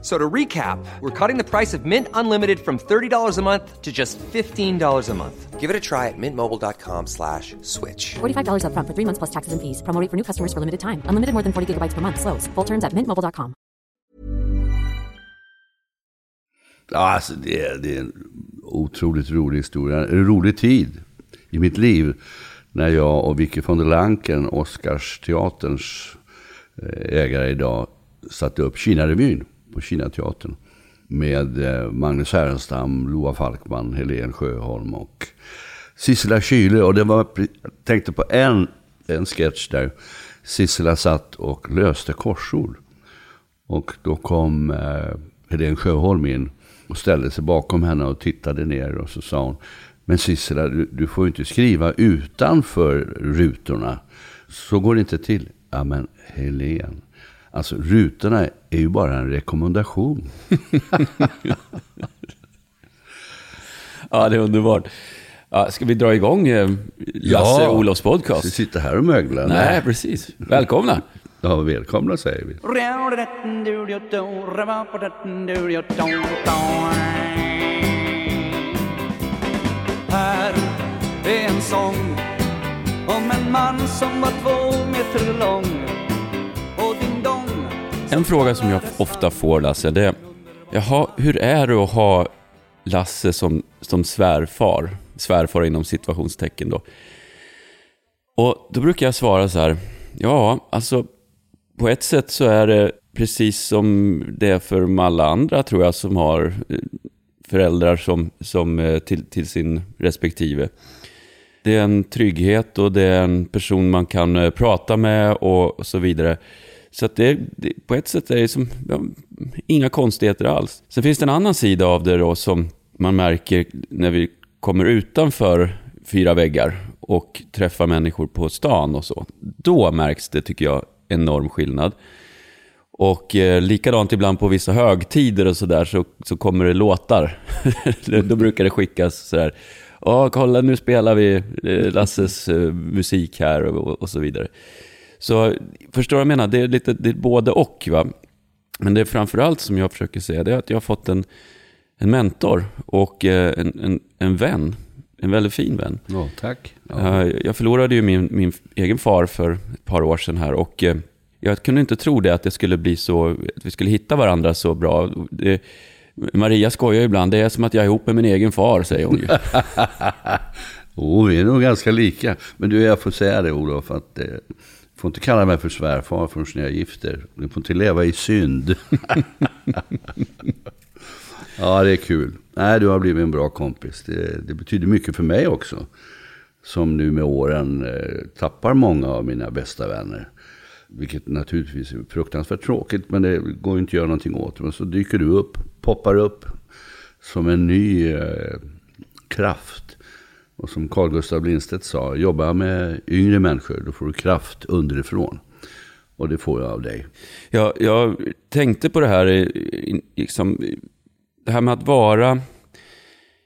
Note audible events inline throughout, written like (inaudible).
F- So to recap, we're cutting the price of Mint Unlimited from $30 a month to just $15 a month. Give it a try at mintmobile.com slash switch. $45 upfront for three months plus taxes and fees. Promo rate for new customers for limited time. Unlimited more than 40 gigabytes per month. Slows. Full terms at mintmobile.com. Ja, alltså det, är- det är en otroligt rolig historia. En rolig tid i mitt liv. När jag och Vicky von der Lanken, Oscarsteaterns eh, ägare idag, satte upp Kina-revyn på Kinateatern. Med eh, Magnus Härenstam, Loa Falkman, Helen Sjöholm och Sissela Kyle. Och det var, jag tänkte på en, en sketch där Sissela satt och löste korsord. Och då kom eh, Sjöholm in och ställde sig bakom henne och tittade ner och så sa hon Men Sissela, du, du får ju inte skriva utanför rutorna. Så går det inte till. Ja men Helen alltså rutorna är ju bara en rekommendation. (laughs) Ja, det är underbart. Ja, ska vi dra igång eh, Lasse Ja. Olofs podcast? sitter här och möglar. Nej, precis. Välkomna. Ja, välkomna säger vi. Här är en sång om en man som var två meter lång en fråga som jag ofta får, Lasse, det är Jaha, hur är det att ha Lasse som, som svärfar? Svärfar inom situationstecken då. Och då brukar jag svara så här. Ja, alltså på ett sätt så är det precis som det är för alla andra tror jag som har eh, föräldrar som, som eh, till, till sin respektive. Det är en trygghet och det är en person man kan eh, prata med och så vidare. Så att det, det, på ett sätt är det som, ja, inga konstigheter alls. Sen finns det en annan sida av det då som man märker när vi kommer utanför fyra väggar och träffar människor på stan och så. Då märks det, tycker jag, enorm skillnad. Och eh, likadant ibland på vissa högtider och sådär så, så kommer det låtar. (laughs) Då brukar det skickas sådär. Ja, kolla nu spelar vi eh, Lasses eh, musik här och, och så vidare. Så förstår du vad jag menar? Det är lite det är både och. Va? Men det är framförallt som jag försöker säga, det är att jag har fått en, en mentor och eh, en, en, en vän. En väldigt fin vän. Ja, tack. Ja. Eh, Jag förlorade ju min, min egen far för ett par år sedan här och eh, jag kunde inte tro det att det skulle bli så, att vi skulle hitta varandra så bra. Det, Maria skojar ibland, det är som att jag är ihop med min egen far, säger hon ju. (laughs) Oh, vi är nog ganska lika. Men du, jag får säga det Olof, att eh, får inte kalla mig för svärfar förrän jag är gifter. Du får inte leva i synd. (laughs) ja, det är kul. Nej, du har blivit en bra kompis. Det, det betyder mycket för mig också. Som nu med åren eh, tappar många av mina bästa vänner. Vilket naturligtvis är fruktansvärt tråkigt, men det går inte att göra någonting åt. Men så dyker du upp, poppar upp som en ny eh, kraft. Och som Carl Gustaf Lindstedt sa, jobba med yngre människor, då får du kraft underifrån. Och det får jag av dig. Jag, jag tänkte på det här, liksom, det här med att vara,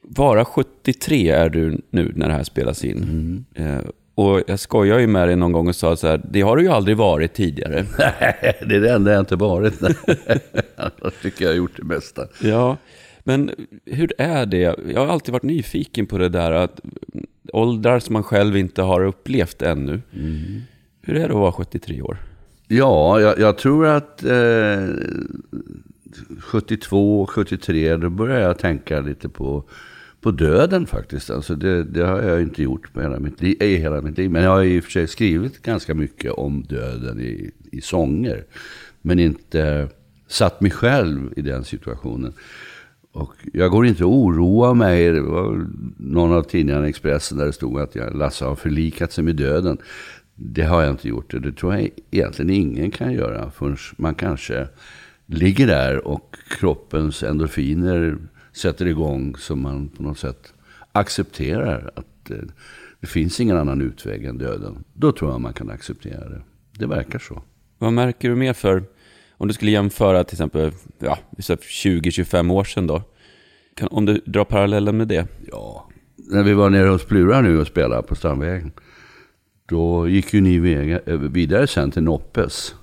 vara 73 är du nu när det här spelas in. Eh, och jag skojar ju med dig någon gång och sa så här, det har du ju aldrig varit tidigare. (laughs) det är det enda jag inte varit. (laughs) jag tycker jag har gjort det bästa. Ja, men hur är det? Jag har alltid varit nyfiken på det där att åldrar som man själv inte har upplevt ännu. Hur är det att vara 73 år? Ja, jag, jag tror att eh, 72, 73, då börjar jag tänka lite på, på döden faktiskt. Alltså det, det har jag inte gjort med hela mitt, liv, i hela mitt liv. Men jag har i och för sig skrivit ganska mycket om döden i, i sånger. Men inte satt mig själv i den situationen. Och jag går inte att oroa mig. Det var någon av tidningarna, Expressen, där det stod att jag, Lasse har förlikat sig med döden. Det har jag inte gjort. Det tror jag egentligen ingen kan göra förrän man kanske ligger där och kroppens endorfiner sätter igång så man på något sätt accepterar att eh, det finns ingen annan utväg än döden. Då tror jag man kan acceptera det. Det verkar så. Vad märker du mer för, om du skulle jämföra till exempel ja, 20-25 år sedan då. Kan, om du drar parallellen med det. Ja, när vi var nere hos Plura nu och spelade på Strandvägen. Då gick ju ni eh, vidare sen till Noppes.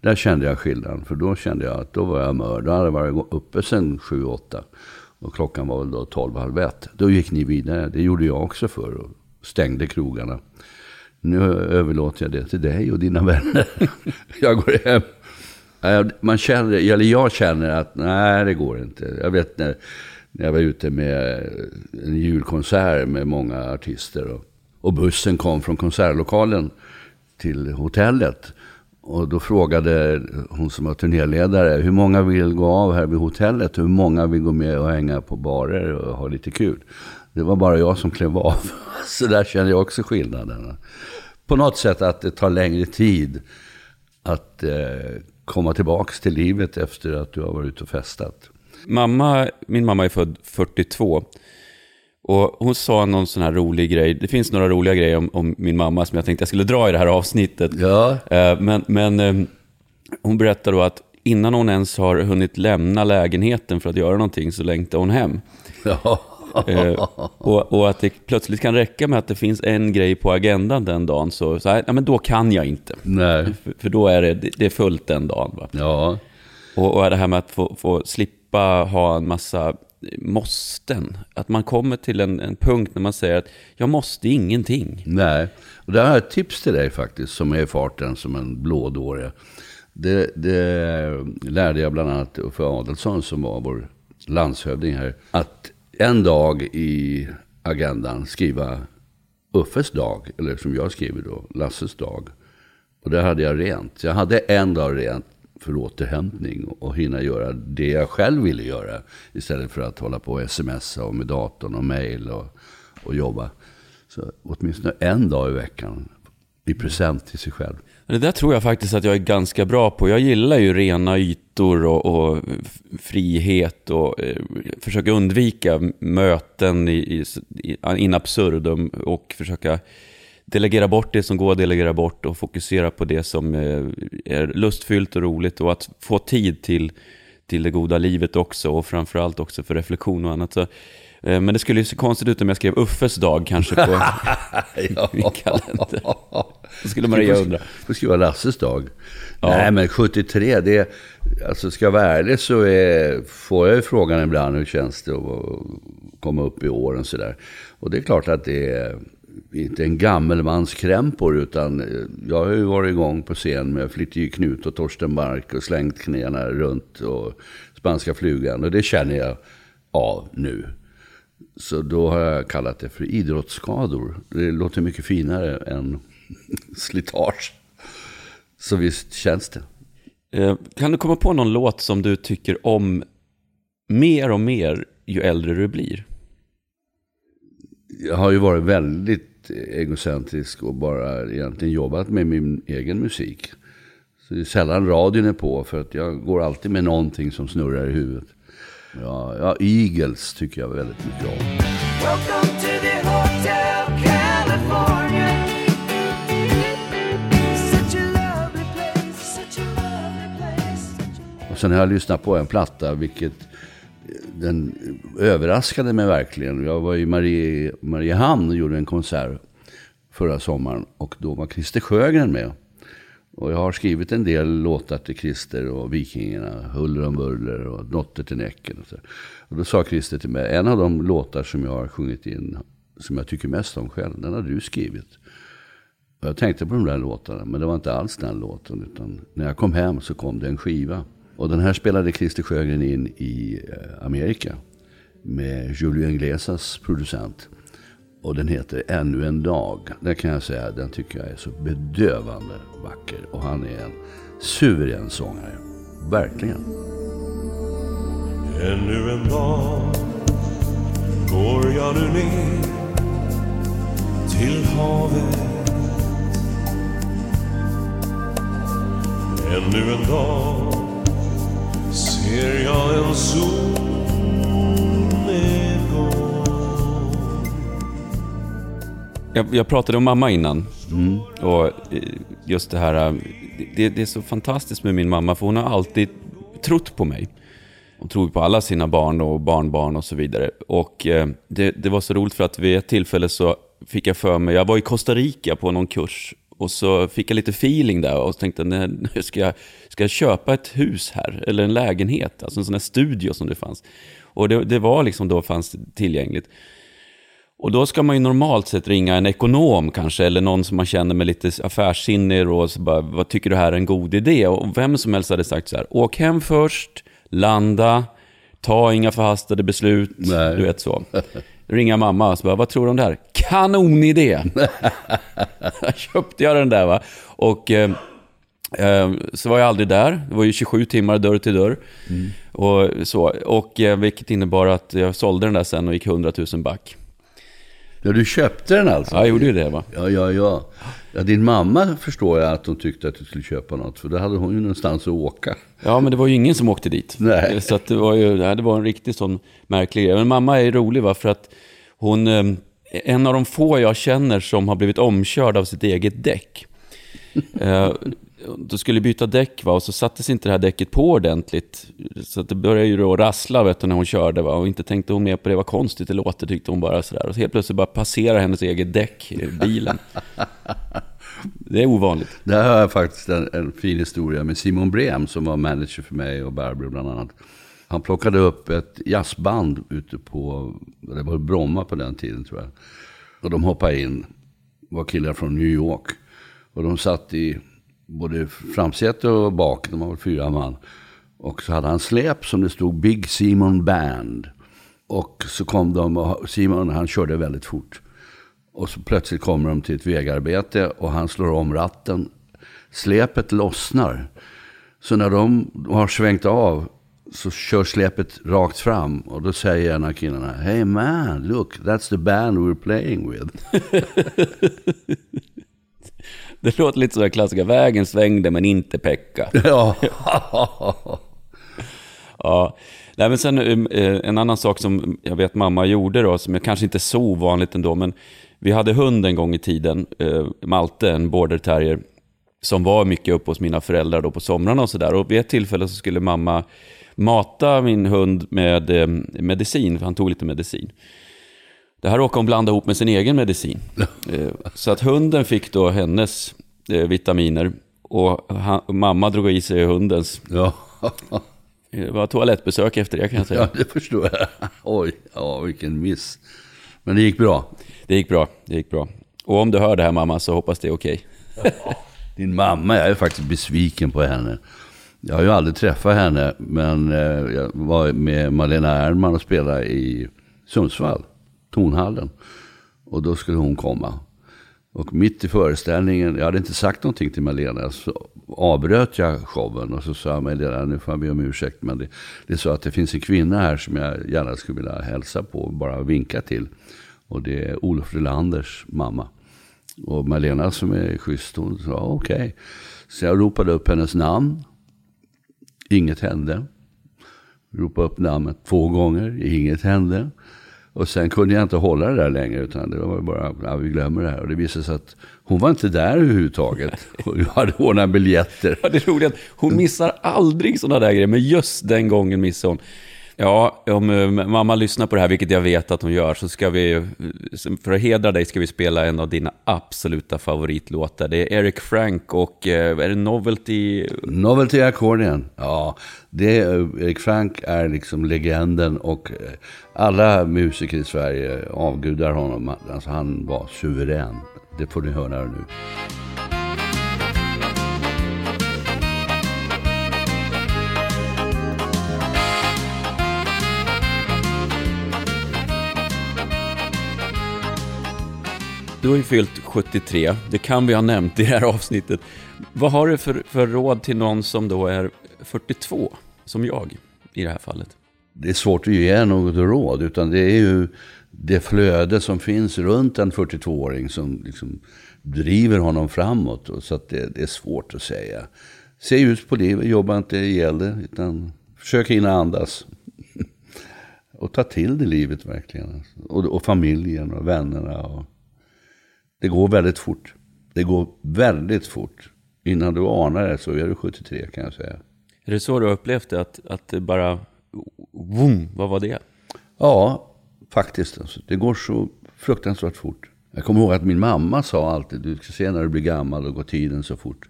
Där kände jag skillnaden. För då kände jag att då var jag mör. Då hade jag varit uppe sen 7-8. Och klockan var väl då 12, halv ett. Då gick ni vidare. Det gjorde jag också för och stängde krogarna. Nu överlåter jag det till dig och dina vänner. (laughs) jag går hem. Man känner, eller jag känner att nej, det går inte. Jag vet när, när jag var ute med en julkonsert med många artister. Och, och bussen kom från konsertlokalen till hotellet. Och då frågade hon som var turnéledare, hur många vill gå av här vid hotellet? Hur många vill gå med och hänga på barer och ha lite kul? Det var bara jag som klev av. (laughs) Så där känner jag också skillnaden. På något sätt att det tar längre tid att eh, komma tillbaka till livet efter att du har varit ute och festat. Mamma, min mamma är född 42. Och hon sa någon sån här rolig grej. Det finns några roliga grejer om, om min mamma som jag tänkte jag skulle dra i det här avsnittet. Ja. Eh, Men, men eh, hon berättar då att innan hon ens har hunnit lämna lägenheten för att göra någonting så längtar hon hem. Ja. Eh, och, och att det plötsligt kan räcka med att det finns en grej på agendan den dagen, så, så här, ja, men då kan jag inte. Nej. För, för då är det, det är fullt den dagen. Va? Ja. Och, och det här med att få, få slippa ha en massa måsten. Att man kommer till en, en punkt när man säger att jag måste ingenting. Nej. Och där har jag ett tips till dig faktiskt, som är i farten som en blådåre. Det, det lärde jag bland annat Uffe Adelsson, som var vår landshövding här. Att en dag i agendan skriva Uffes dag, eller som jag skriver då, Lasses dag. Och där hade jag rent. Jag hade en dag rent för återhämtning och hinna göra det jag själv ville göra. Istället för att hålla på och smsa och med datorn och mail och, och jobba. Så åtminstone en dag i veckan i present till sig själv. Det där tror jag faktiskt att jag är ganska bra på. Jag gillar ju rena ytor och, och frihet och eh, försöka undvika möten i, i, i, in absurdum och försöka delegera bort det som går att delegera bort och fokusera på det som eh, är lustfyllt och roligt och att få tid till, till det goda livet också och framförallt också för reflektion och annat. Så, eh, men det skulle ju se konstigt ut om jag skrev Uffes dag kanske på (laughs) (laughs) min kalender. Då skulle Maria undra. Får skriva Lasses dag. Ja. Nej, men 73, det... Alltså ska jag vara ärlig så är, får jag ju frågan ibland hur känns det att komma upp i åren sådär. Och det är klart att det är inte en gammelmanskrämpor utan eh, jag har ju varit igång på scen med Flitte Knut och Torsten Bark och slängt knäna runt och Spanska flugan. Och det känner jag av nu. Så då har jag kallat det för idrottsskador. Det låter mycket finare än (laughs) slitage. Så visst känns det. Eh, Kan du komma på någon låt som du tycker om mer och mer ju äldre du blir? Jag har ju varit väldigt egocentrisk och bara egentligen jobbat med min egen musik. Så det är sällan radion är på för att jag går alltid med någonting som snurrar i huvudet. Ja, ja Eagles tycker jag väldigt mycket om. Welcome to the Hotel California. Och sen har jag lyssnat på en platta, vilket den överraskade mig verkligen. Jag var i Marie, Mariehamn och gjorde en konsert förra sommaren. Och då var Christer Sjögren med. Och jag har skrivit en del låtar till Christer och Vikingarna. Huller om buller och Dotter till Näcken. Och, så. och då sa Christer till mig, en av de låtar som jag har sjungit in, som jag tycker mest om själv, den har du skrivit. Och jag tänkte på de där låtarna, men det var inte alls den låten. Utan när jag kom hem så kom det en skiva. Och den här spelade Christer Sjögren in i eh, Amerika. Med Julio Iglesias producent. Och den heter Ännu en dag. Den kan jag säga, den tycker jag är så bedövande vacker. Och han är en suverän sångare. Verkligen. Ännu en dag går jag nu ner till havet Ännu en dag ser jag en sol Jag, jag pratade om mamma innan. Och eh, just det här, eh, det, det är så fantastiskt med min mamma, för hon har alltid trott på mig. Hon tror på alla sina barn och barnbarn och så vidare. Och eh, det, det var så roligt för att vid ett tillfälle så fick jag för mig, jag var i Costa Rica på någon kurs och så fick jag lite feeling där och tänkte, nej, nu ska jag, ska jag köpa ett hus här? Eller en lägenhet? Alltså en sån här studio som det fanns. Och det, det var liksom då fanns tillgängligt. Och då ska man ju normalt sett ringa en ekonom kanske, eller någon som man känner med lite affärssinne och så bara, vad tycker du här är en god idé? Och vem som helst hade sagt så här, åk hem först, landa, ta inga förhastade beslut, Nej. du vet så. Ringa mamma och så bara, vad tror du om det här? Kanonidé! (laughs) köpte jag den där va. Och eh, eh, så var jag aldrig där. Det var ju 27 timmar dörr till dörr. Och, så. och eh, vilket innebar att jag sålde den där sen och gick 100 000 back. Ja, du köpte den alltså? Ja, jag gjorde ju det va. Ja, ja, ja. ja. Din mamma förstår jag att hon tyckte att du skulle köpa något. För då hade hon ju någonstans att åka. Ja, men det var ju ingen som åkte dit. Nej. Så det var ju det var en riktigt sån märklig grej. Men mamma är rolig va, för att hon, eh, en av de få jag känner som har blivit omkörd av sitt eget däck. (laughs) då skulle byta däck va, och så sattes inte det här däcket på ordentligt. Så att det började ju då rassla vet du, när hon körde va, och inte tänkte hon mer på det, vad konstigt det låter tyckte hon bara sådär. Och så helt plötsligt bara passerar hennes eget däck i bilen. (laughs) Det är ovanligt. Där har jag faktiskt en, en fin historia med Simon Brem som var manager för mig och Barbro bland annat. Han plockade upp ett jazzband ute på, det var Bromma på den tiden tror jag. Och de hoppade in, var killar från New York. Och de satt i både framsäte och bak, de var väl fyra man. Och så hade han släp som det stod Big Simon Band. Och så kom de och Simon han körde väldigt fort. Och så plötsligt kommer de till ett vägarbete och han slår om ratten. Släpet lossnar. Så när de har svängt av så kör släpet rakt fram. Och då säger en av killarna, Hey man, look, that's the band we're playing with. (laughs) (laughs) Det låter lite sådär klassiska, vägen svängde men inte Pekka. (laughs) ja. Ja, Nej, men sen eh, en annan sak som jag vet mamma gjorde då, som är kanske inte är så ovanligt ändå, men vi hade hund en gång i tiden, eh, Malte, en border terrier, som var mycket uppe hos mina föräldrar då på somrarna och sådär. Och vid ett tillfälle så skulle mamma mata min hund med eh, medicin, för han tog lite medicin. Det här råkade hon blanda ihop med sin egen medicin. Eh, Så att hunden fick då hennes eh, vitaminer och han, mamma drog i sig hundens. ja. Det var toalettbesök efter det kan jag säga. ja, det förstår jag. Oj, ja, vilken miss. Men det gick bra. Det gick bra, det gick bra. Och om du hör det här mamma så hoppas det är okej. Din mamma, jag är faktiskt besviken på henne. Jag har ju aldrig träffat henne, men eh, jag var med Malena Ernman och spelade i Sundsvall, Tonhallen. Och då skulle hon komma. Och mitt i föreställningen, jag hade inte sagt någonting till Malena, så avbröt jag showen och så sa jag Malena, nu får jag be om ursäkt, men det, det är så att det finns en kvinna här som jag gärna skulle vilja hälsa på och bara vinka till. Och det är Olof Rylanders mamma. Och Malena som är schysst, hon sa okej. Så jag ropade upp hennes namn. Inget hände. Ropade upp namnet två gånger, inget hände. Och sen kunde jag inte hålla det där längre, utan det var bara, ja, vi glömmer det här. Och det visade sig att hon var inte där överhuvudtaget. (laughs) Och jag hade ordnat biljetter. Ja, det är roligt att hon missar aldrig sådana där grejer, men just den gången missade hon. Ja, om eh, mamma lyssnar på det här, vilket jag vet att hon gör, så ska vi, eh, för att hedra dig, ska vi spela en av dina absoluta favoritlåtar. Det är Eric Frank och, eh, är det Novelty? Novelty Accordion. Ja, det, Eric Frank är liksom legenden och alla musiker i Sverige avgudar honom. Alltså han var suverän. Det får ni höra nu. Du har ju fyllt 73, det kan vi ha nämnt i det här avsnittet. Vad har du för, för råd till någon som då är 42, som jag i det här fallet? Det är svårt att ge något råd, utan det är ju det flöde som finns runt en 42-åring som liksom driver honom framåt. Och så att det, det är svårt att säga. Se ut på livet, jobba inte ihjäl det, utan försök hinna andas. (laughs) och ta till det livet verkligen. Och, och familjen och vännerna. Och det går väldigt fort. Det går väldigt fort. Innan du anar det så är du 73 kan jag säga. Är det så du har upplevt det? Att, att det bara... Boom, vad var det? Ja, faktiskt. Alltså. Det går så fruktansvärt fort. Jag kommer ihåg att min mamma sa alltid, du ska se när du blir gammal och går tiden så fort.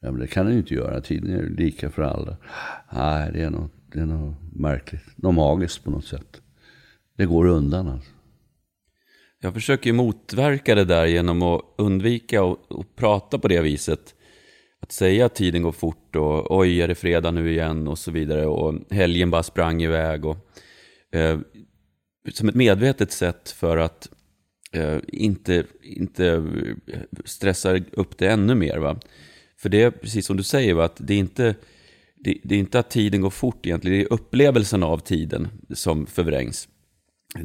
Ja, men det kan den ju inte göra, tiden är lika för alla. Nej, det är något, det är något märkligt, något magiskt på något sätt. Det går undan alltså. Jag försöker ju motverka det där genom att undvika att prata på det viset. Att säga att tiden går fort och oj, är det fredag nu igen och så vidare och helgen bara sprang iväg. Och, eh, som ett medvetet sätt för att eh, inte, inte stressa upp det ännu mer. Va? För det är precis som du säger, va? att det är, inte, det, det är inte att tiden går fort egentligen, det är upplevelsen av tiden som förvrängs.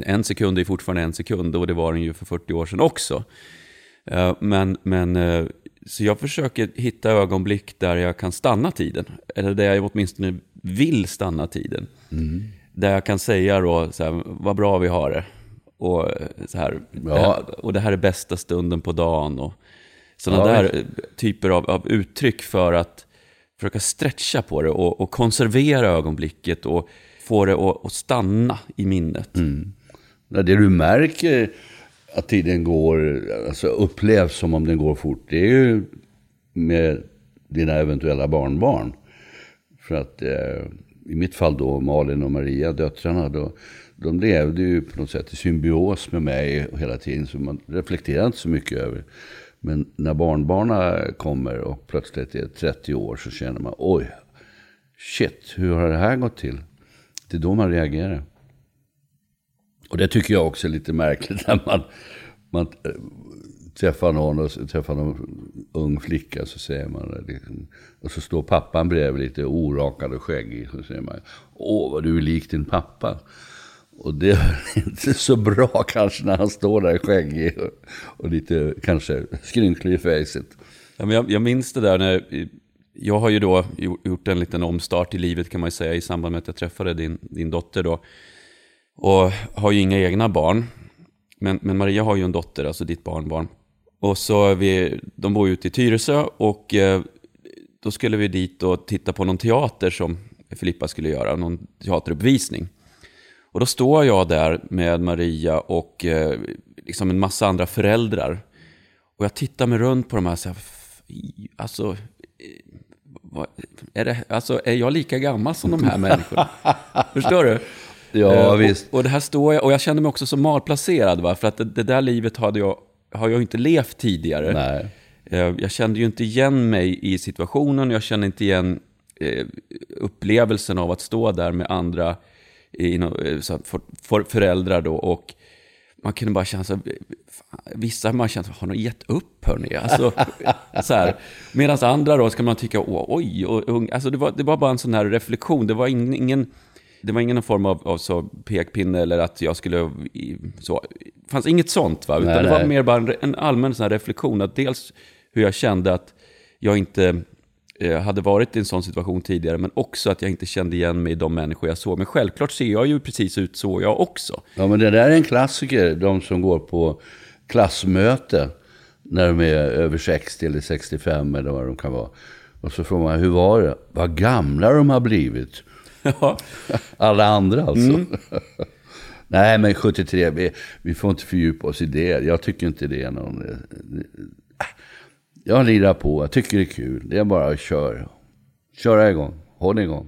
En sekund är fortfarande en sekund och det var den ju för 40 år sedan också. Eh, men, men, eh, så jag försöker hitta ögonblick där jag kan stanna tiden. Eller där jag åtminstone vill stanna tiden. Mm. Där jag kan säga då, så här, vad bra vi har det. Och, eh, så här, Ja. och det här är bästa stunden på dagen. Och sådana Ja, där typer av, av uttryck för att försöka stretcha på det och, och konservera ögonblicket och få det att, att stanna i minnet. Mm. När det du märker att tiden går, alltså upplevs som om den går fort, det är ju med dina eventuella barnbarn. För att eh, i mitt fall då Malin och Maria, döttrarna, då, de levde ju på något sätt i symbios med mig hela tiden. Så man reflekterar inte så mycket över. Men när barnbarnen kommer och plötsligt är 30 år så känner man, oj, shit, hur har det här gått till? Det är då man reagerar. Och det tycker jag också är lite märkligt (laughs) när man, man eh, träffar någon och träffar någon ung flicka så säger man liksom, och så står pappan bredvid lite orakad och skäggig. Så säger man, åh vad du är lik din pappa. Och det är (laughs) inte så bra kanske när han står där skäggig och, och lite kanske skrynklig i facet. Ja, men jag, jag minns det där när, jag har ju då gjort en liten omstart i livet kan man ju säga i samband med att jag träffade din, din dotter då. Och har ju inga egna barn. Men, men Maria har ju en dotter, alltså ditt barnbarn. Och så är vi, de bor ute i Tyresö och eh, då skulle vi dit och titta på någon teater som Filippa skulle göra, någon teateruppvisning. Och då står jag där med Maria och eh, liksom en massa andra föräldrar. Och jag tittar mig runt på de här, så här alltså, eh, vad, är, det, alltså, är jag lika gammal som de här människorna? (laughs) Förstår du? Ja, Eh, visst. Och, och det här står jag, och jag känner mig också så malplacerad, va? för att det, det där livet hade jag, har jag inte levt tidigare. Nej. Eh, Jag kände ju inte igen mig i situationen, jag kände inte igen eh, upplevelsen av att stå där med andra så för, för, föräldrar då och man kunde bara känna så vissa man känner, har de gett upp hörni? Alltså, (laughs) så här. Medan andra då ska man tycka, oj, och, och, alltså det var, det var bara en sån här reflektion, det var ingen, ingen det var ingen form av, av så pekpinne eller att jag skulle... Så, det fanns inget sånt, va? utan Nej, det var nej. mer bara en, en allmän sån reflektion. Att dels hur jag kände att jag inte eh, hade varit i en sån situation tidigare, men också att jag inte kände igen mig i de människor jag såg. Men självklart ser jag ju precis ut så jag också. Ja, men det där är en klassiker, de som går på klassmöte när de är över 60 eller 65 eller vad de kan vara. Och så frågar man, hur var det? Vad gamla de har blivit. Ja. Alla andra alltså. (laughs) Nej, men 73, vi, vi får inte fördjupa oss i det. Jag tycker inte det är någon... eh, eh, Jag lirar på, jag tycker det är kul. Det är bara att köra. Köra igång, håll igång.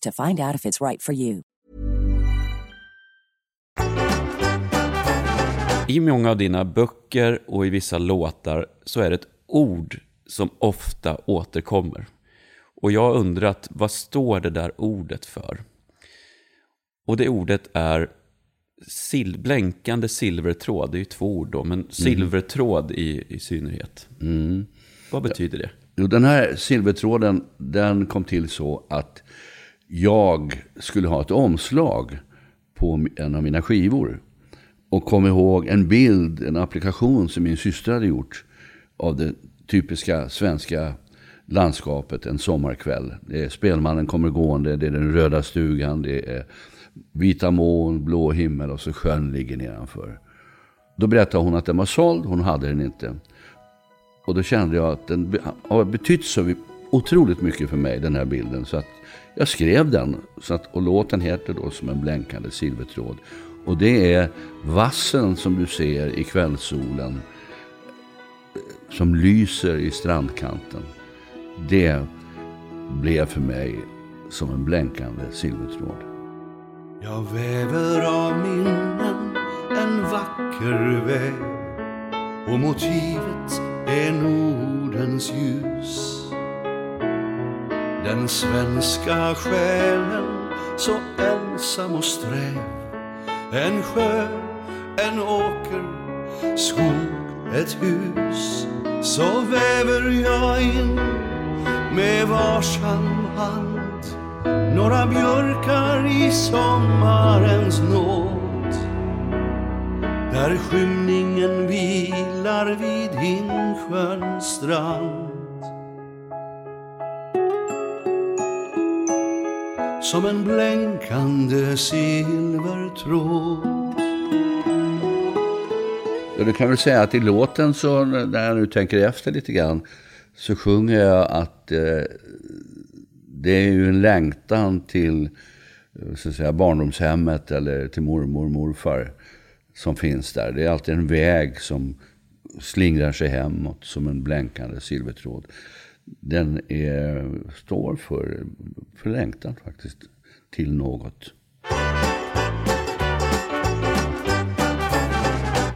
to find out if it's right for you. I många av dina böcker och i vissa låtar så är det ett ord som ofta återkommer. Och jag har undrat, vad står det där ordet för? Och det ordet är sil blänkande silvertråd. Det är ju två ord då, men silvertråd i, i synnerhet. Vad betyder det? Jo, den här silvertråden, den kom till så att jag skulle ha ett omslag på en av mina skivor. Och kom ihåg en bild, en applikation som min syster hade gjort av det typiska svenska landskapet en sommarkväll. Det är spelmannen kommer gående, det är den röda stugan, det är vita moln, blå himmel och så sjön ligger nedanför. Då berättade hon att den var såld, hon hade den inte. Och då kände jag att den har betytt så otroligt mycket för mig, den här bilden. Så att jag skrev den. Så att, och låten heter då Som en blänkande silvertråd. Och det är vassen som du ser i kvällssolen. Eh, som lyser i strandkanten. Det blev för mig som en blänkande silvertråd. Jag väver av minnen en vacker väv och motivet är Nordens ljus. Den svenska själen så ensam och sträv. En sjö, en åker, skog, ett hus. Så väver jag in med varsam hand några björkar i sommarens nåd. Där skymningen vilar vid Hinsjöns strand. Som en blänkande silvertråd. Du kan väl säga att i låten så, när jag nu tänker efter lite grann, så sjunger jag att eh, det är ju en längtan till eh, så att säga, barndomshemmet eller till mormor och morfar som finns där. Det är alltid en väg som slingrar sig hemåt som en blänkande silvertråd. Den är, står för, för längtan faktiskt till något.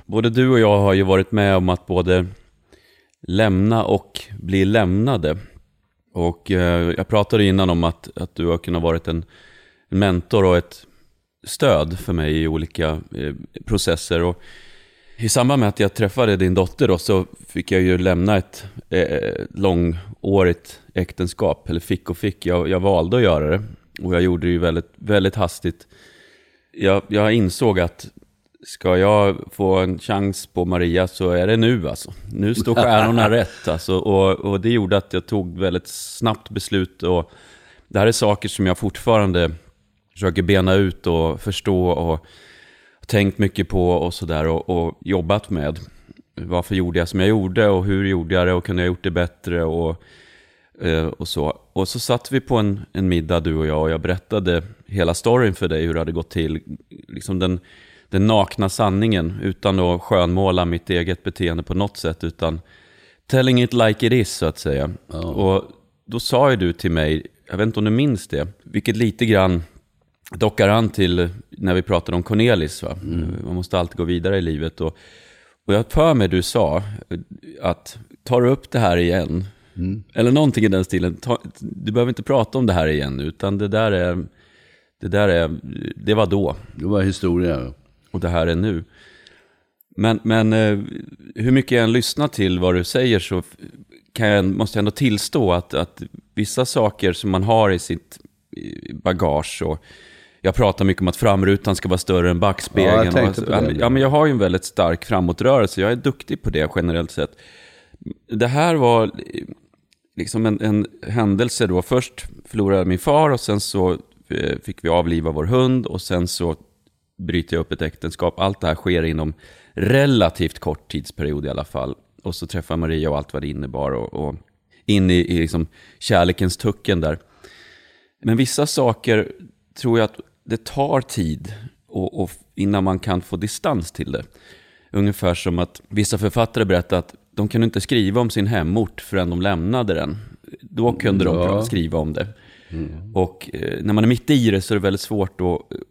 Både du och jag har ju varit med om att både lämna och bli lämnade. Och eh, jag pratade innan om att, att du har kunnat vara en, mentor och ett stöd för mig i olika eh, processer. Och i samband med att jag träffade din dotter då, så fick jag ju lämna ett eh, långårigt äktenskap. Eller fick och fick, jag, jag valde att göra det. Och jag gjorde det ju väldigt, väldigt hastigt. Jag, jag insåg att ska jag få en chans på Maria så är det nu alltså. Nu står stjärnorna (laughs) rätt alltså. Och, och det gjorde att jag tog väldigt snabbt beslut. Och det här är saker som jag fortfarande försöker bena ut och förstå och tänkt mycket på och sådär och, och jobbat med. Varför gjorde jag som jag gjorde och hur gjorde jag det och kunde jag gjort det bättre och, eh, och så. Och så satt vi på en, en middag du och jag och jag berättade hela storyn för dig hur det hade gått till. Liksom den, den nakna sanningen utan att skönmåla mitt eget beteende på något sätt utan telling it like it is så att säga. Och då sa ju du till mig, jag vet inte om du minns det, vilket lite grann dockar an till när vi pratade om Cornelis. Va? Man måste alltid gå vidare i livet. Och, och jag för mig du sa att tar du upp det här igen, eller någonting i den stilen, ta, du behöver inte prata om det här igen, utan det där är, det där är, det var då. Det var historia. Och det här är nu. Men, men eh, hur mycket jag än lyssnar till vad du säger så kan jag, måste jag ändå tillstå att, att vissa saker som man har i sitt eh, bagage och jag pratar mycket om att framrutan ska vara större än backspegeln. Ja, jag tänkte på det. ja, men jag har ju en väldigt stark framåtrörelse. Jag är duktig på det generellt sett. Det här var... liksom en, en händelse då. Först förlorade jag min far och sen så eh, fick vi avliva vår hund och sen så bryter jag upp ett äktenskap. Allt det här sker inom relativt kort tidsperiod i alla fall. Och så träffar Maria och allt vad det innebar och, och in i, i liksom kärlekens tucken där. Men vissa saker tror jag att det tar tid och, och innan man kan få distans till det. Ungefär som att vissa författare berättar att de kunde inte skriva om sin hemort förrän de lämnade den. Då kunde de Ja. skriva om det. Och eh, när man är mitt i det så är det väldigt svårt att,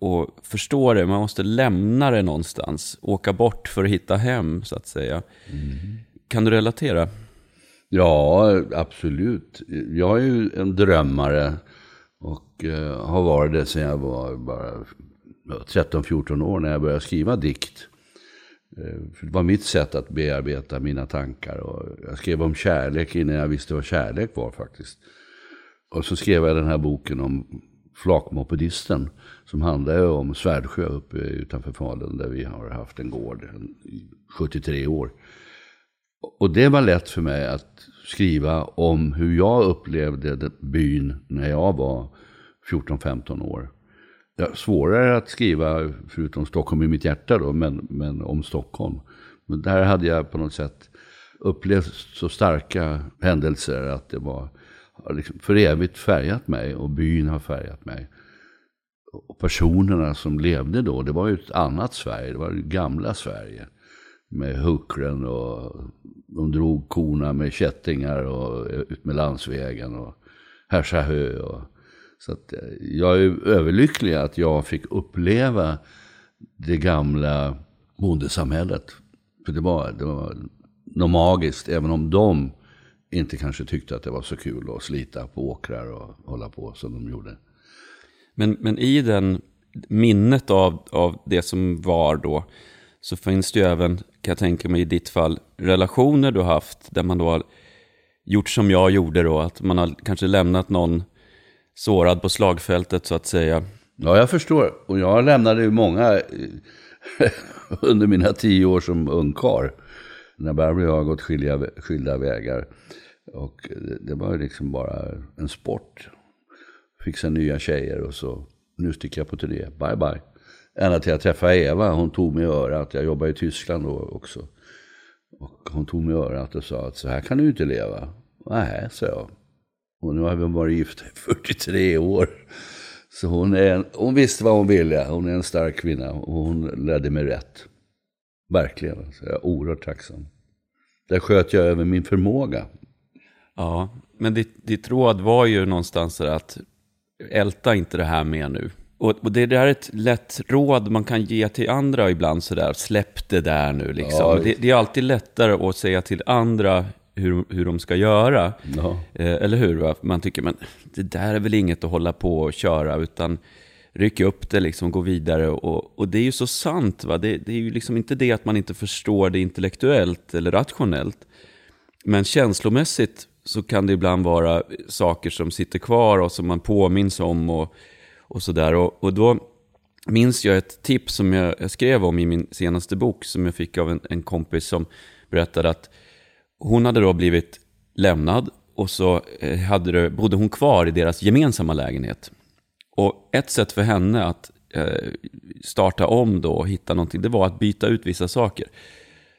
att förstå det. Man måste lämna det någonstans. Åka bort för att hitta hem, så att säga. Kan du relatera? Ja, absolut. Jag är ju en drömmare och eh, har varit det sedan jag var bara 13-14 år när jag började skriva dikt. Eh, för det var mitt sätt att bearbeta mina tankar. Och jag skrev om kärlek innan jag visste vad kärlek var faktiskt. Och så skrev jag den här boken om flakmopedisten som handlar om Svärdsjö uppe utanför Falun där vi har haft en gård i 73 år. Och det var lätt för mig att skriva om hur jag upplevde byn när jag var 14-15 år. Det är svårare att skriva, förutom Stockholm i mitt hjärta då, men, men om Stockholm. Men där hade jag på något sätt upplevt så starka händelser att det var liksom för evigt färgat mig och byn har färgat mig. Och personerna som levde då, det var ju ett annat Sverige, det var det gamla Sverige med huckren och de drog korna med kättingar och ut med landsvägen och härsa hö. Och, så att eh, jag är överlycklig att jag fick uppleva det gamla bondesamhället. För det var, det var något magiskt, även om de inte kanske tyckte att det var så kul att slita på åkrar och hålla på som de gjorde. Men, men i den minnet av, av det som var då, så finns det ju även, kan jag tänka mig i ditt fall, relationer du har haft där man då har gjort som jag gjorde då, att man har kanske lämnat någon sårad på slagfältet så att säga. Ja, jag förstår. Och jag lämnade ju många eh, (laughs) under mina tio år som ungkar. När Barbro och jag har gått skilda, skilda vägar. Och eh, det, det var ju liksom bara en sport. Fixa nya tjejer och så, nu sticker jag på turné, bye bye. Ända till jag träffade Eva, hon tog mig i örat. Jag jobbade i Tyskland då också. Och hon tog mig i örat och sa att så här kan du inte leva. Nej, sa jag. Och nu har vi varit gifta i 43 år. Så hon, är en, hon visste vad hon ville. Hon är en stark kvinna och hon ledde mig rätt. Verkligen. Så jag är oerhört tacksam. Där sköt jag över min förmåga. Ja, men ditt, ditt råd var ju någonstans så att älta inte det här med nu. Och, och det där är ett lätt råd man kan ge till andra ibland sådär, släpp det där nu liksom. Ja, det, det är alltid lättare att säga till andra hur, hur de ska göra. Ja. Eh, eller hur? Man tycker, men det där är väl inget att hålla på och köra, utan rycka upp det liksom, gå vidare. Och, och det är ju så sant, va? Det, det är ju liksom inte det att man inte förstår det intellektuellt eller rationellt. Men känslomässigt så kan det ibland vara saker som sitter kvar och som man påminns om och, och sådär. Och, och då minns jag ett tips som jag, jag skrev om i min senaste bok som jag fick av en, en kompis som berättade att hon hade då blivit lämnad och så eh, hade det, bodde hon kvar i deras gemensamma lägenhet. Och ett sätt för henne att eh, starta om då och hitta någonting, det var att byta ut vissa saker.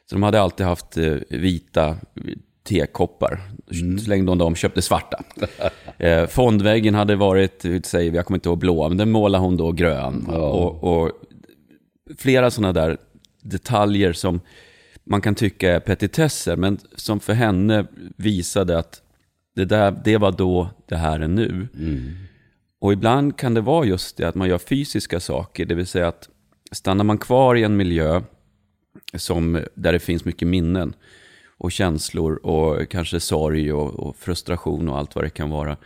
Så de hade alltid haft eh, vita tekoppar. Slängde hon dem, köpte svarta. (laughs) Eh, fondväggen hade varit, säger vi, jag kommer inte ihåg blå, men den målade hon då grön. Och, och flera sådana där detaljer som man kan tycka är petitesser, men som för henne visade att det, där, det var då, det här är nu. Och ibland kan det vara just det att man gör fysiska saker, det vill säga att stannar man kvar i en miljö som, där det finns mycket minnen och känslor och kanske sorg och, och frustration och allt vad det kan vara.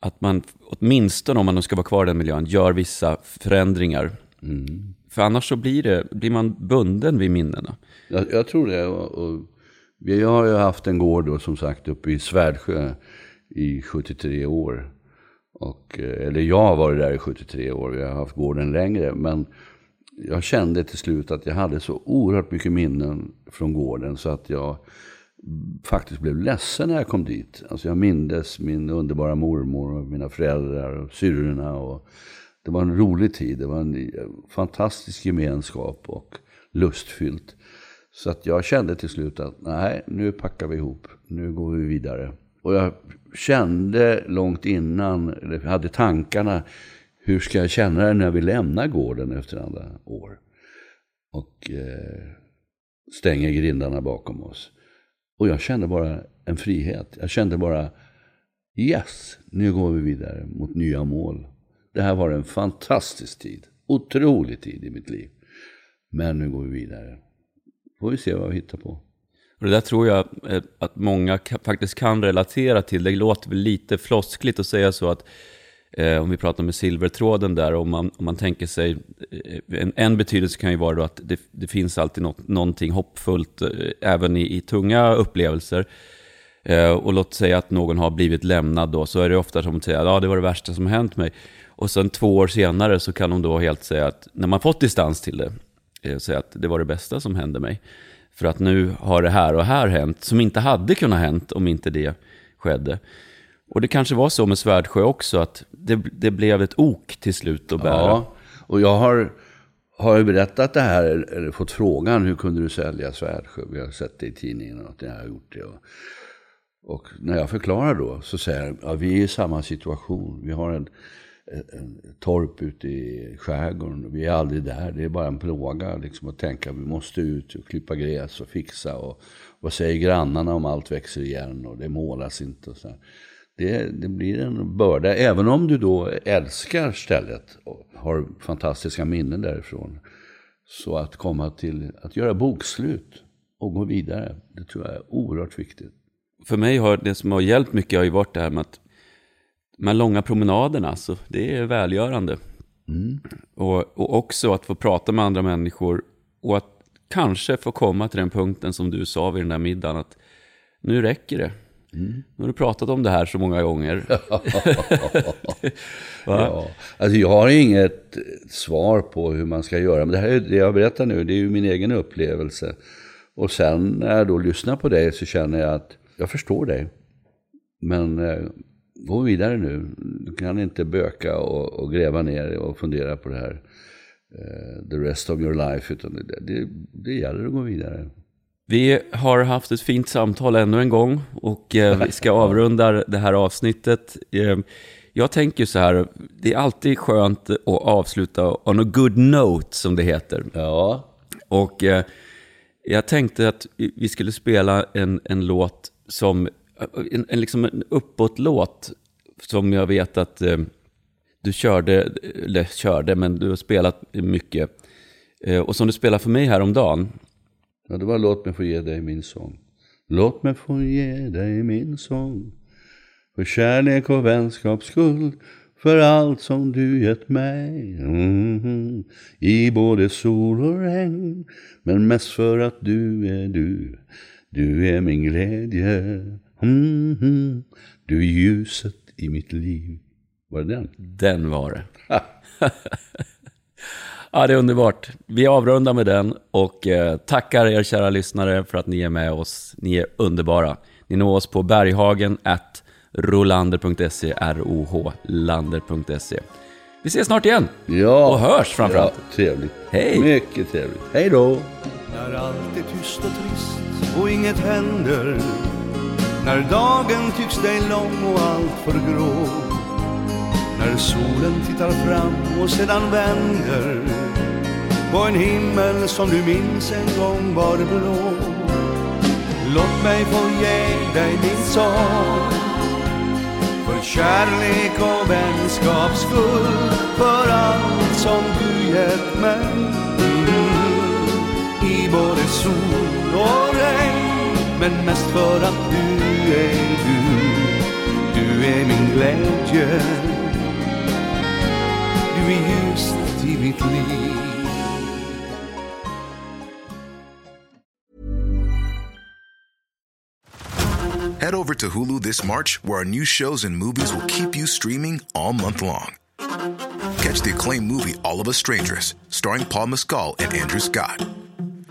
Att man åtminstone om man nu ska vara kvar i den miljön gör vissa förändringar. För annars så blir, det, blir man bunden vid minnena. Jag, jag tror det. Och, och vi har ju haft en gård då, som sagt uppe i Svärdsjö i 73 år. Och, eh, eller jag har varit där i 73 år, jag har haft gården längre. Men jag kände till slut att jag hade så oerhört mycket minnen från gården så att jag faktiskt blev ledsen när jag kom dit. Alltså jag mindes min underbara mormor och mina föräldrar och syrrorna. Och det var en rolig tid. Det var en fantastisk gemenskap och lustfyllt. Så att jag kände till slut att nej, nu packar vi ihop. Nu går vi vidare. Och jag kände långt innan, eller hade tankarna, hur ska jag känna det när vi lämnar gården efter andra år? Och eh, stänger grindarna bakom oss. Och jag kände bara en frihet. Jag kände bara, yes, nu går vi vidare mot nya mål. Det här var en fantastisk tid. Otrolig tid i mitt liv. Men nu går vi vidare. Får vi se vad vi hittar på. Och det där tror jag eh, att många faktiskt kan relatera till. Det låter väl lite floskligt att säga så att eh, om vi pratar med silvertråden där, om man, om man tänker sig, eh, en, en betydelse kan ju vara då att det, det finns alltid något, någonting hoppfullt, eh, även i, i tunga upplevelser. Eh, och låt säga att någon har blivit lämnad då, så är det ofta som att säga, ja det var det värsta som hänt mig. Och sen två år senare så kan de då helt säga att, när man fått distans till det, eh, säga att det var det bästa som hände mig. För att nu har det här och här hänt, som inte hade kunnat hänt om inte det skedde. Och det kanske var så med Svärdsjö också, att det, det blev ett ok till slut att bära. Ja, och jag har, har ju berättat det här, eller fått frågan, hur kunde du sälja Svärdsjö? Vi har sett det i tidningen och att jag har gjort det. Och, och när jag förklarar då, så säger jag, ja, vi är i samma situation. Vi har en, torp ute i skärgården. Vi är aldrig där. Det är bara en plåga liksom, att tänka vi måste ut och klippa gräs och fixa. Och vad säger grannarna om allt växer igen och det målas inte. Och så här. Det, det blir en börda, även om du då älskar stället och har fantastiska minnen därifrån. Så att komma till att göra bokslut och gå vidare, det tror jag är oerhört viktigt. För mig har det som har hjälpt mycket har ju varit det här med att de här långa promenaderna, så det är välgörande. Mm. Och, och också att få prata med andra människor och att kanske få komma till den punkten som du sa vid den där middagen, att nu räcker det. Mm. Nu har du pratat om det här så många gånger. (laughs) ja. alltså jag har inget svar på hur man ska göra, men det här är det jag berättar nu, det är ju min egen upplevelse. Och sen när jag då lyssnar på dig så känner jag att jag förstår dig. Men eh, gå vidare nu. Du kan inte böka och, och gräva ner och fundera på det här uh, the rest of your life. Utan det, det, det gäller att gå vidare. Vi har haft ett fint samtal ännu en gång och eh, vi ska avrunda det här avsnittet. Eh, jag tänker så här, det är alltid skönt att avsluta on a good note som det heter. Ja. Och eh, jag tänkte att vi skulle spela en, en låt som, en, en, liksom en uppåtlåt som jag vet att eh, du körde, eller körde, men du har spelat mycket. Eh, och som du spelade för mig häromdagen. Ja, det var Låt mig få ge dig min sång. Låt mig få ge dig min sång. För kärlek och vänskaps skull. För allt som du gett mig. Mm, I både sol och regn. Men mest för att du är du. Du är min glädje. Mm, du är ljuset i mitt liv. Var det den? Den var det. (laughs) ja, det är underbart. Vi avrundar med den och eh, tackar er kära lyssnare för att ni är med oss. Ni är underbara. Ni når oss på berghagen at rolander.se, R-O-H, lander.se. Vi ses snart igen. Ja. Och hörs framförallt. Ja, trevligt. Hej. Mycket trevligt. Hej då. När allt är tyst och trist och inget händer när dagen tycks dig lång och allt för grå. När solen tittar fram och sedan vänder På en himmel som du minns en gång var blå. Låt mig få ge dig min sång För kärlek och vänskaps skull För allt som du gett mig. I både sol och regn Men mest för att du är du Du är min glädje Du är ljuset i mitt liv Head over to Hulu this March, where our new shows and movies will keep you streaming all month long. Catch the acclaimed movie All of Us Strangers, starring Paul Mescal and Andrew Scott.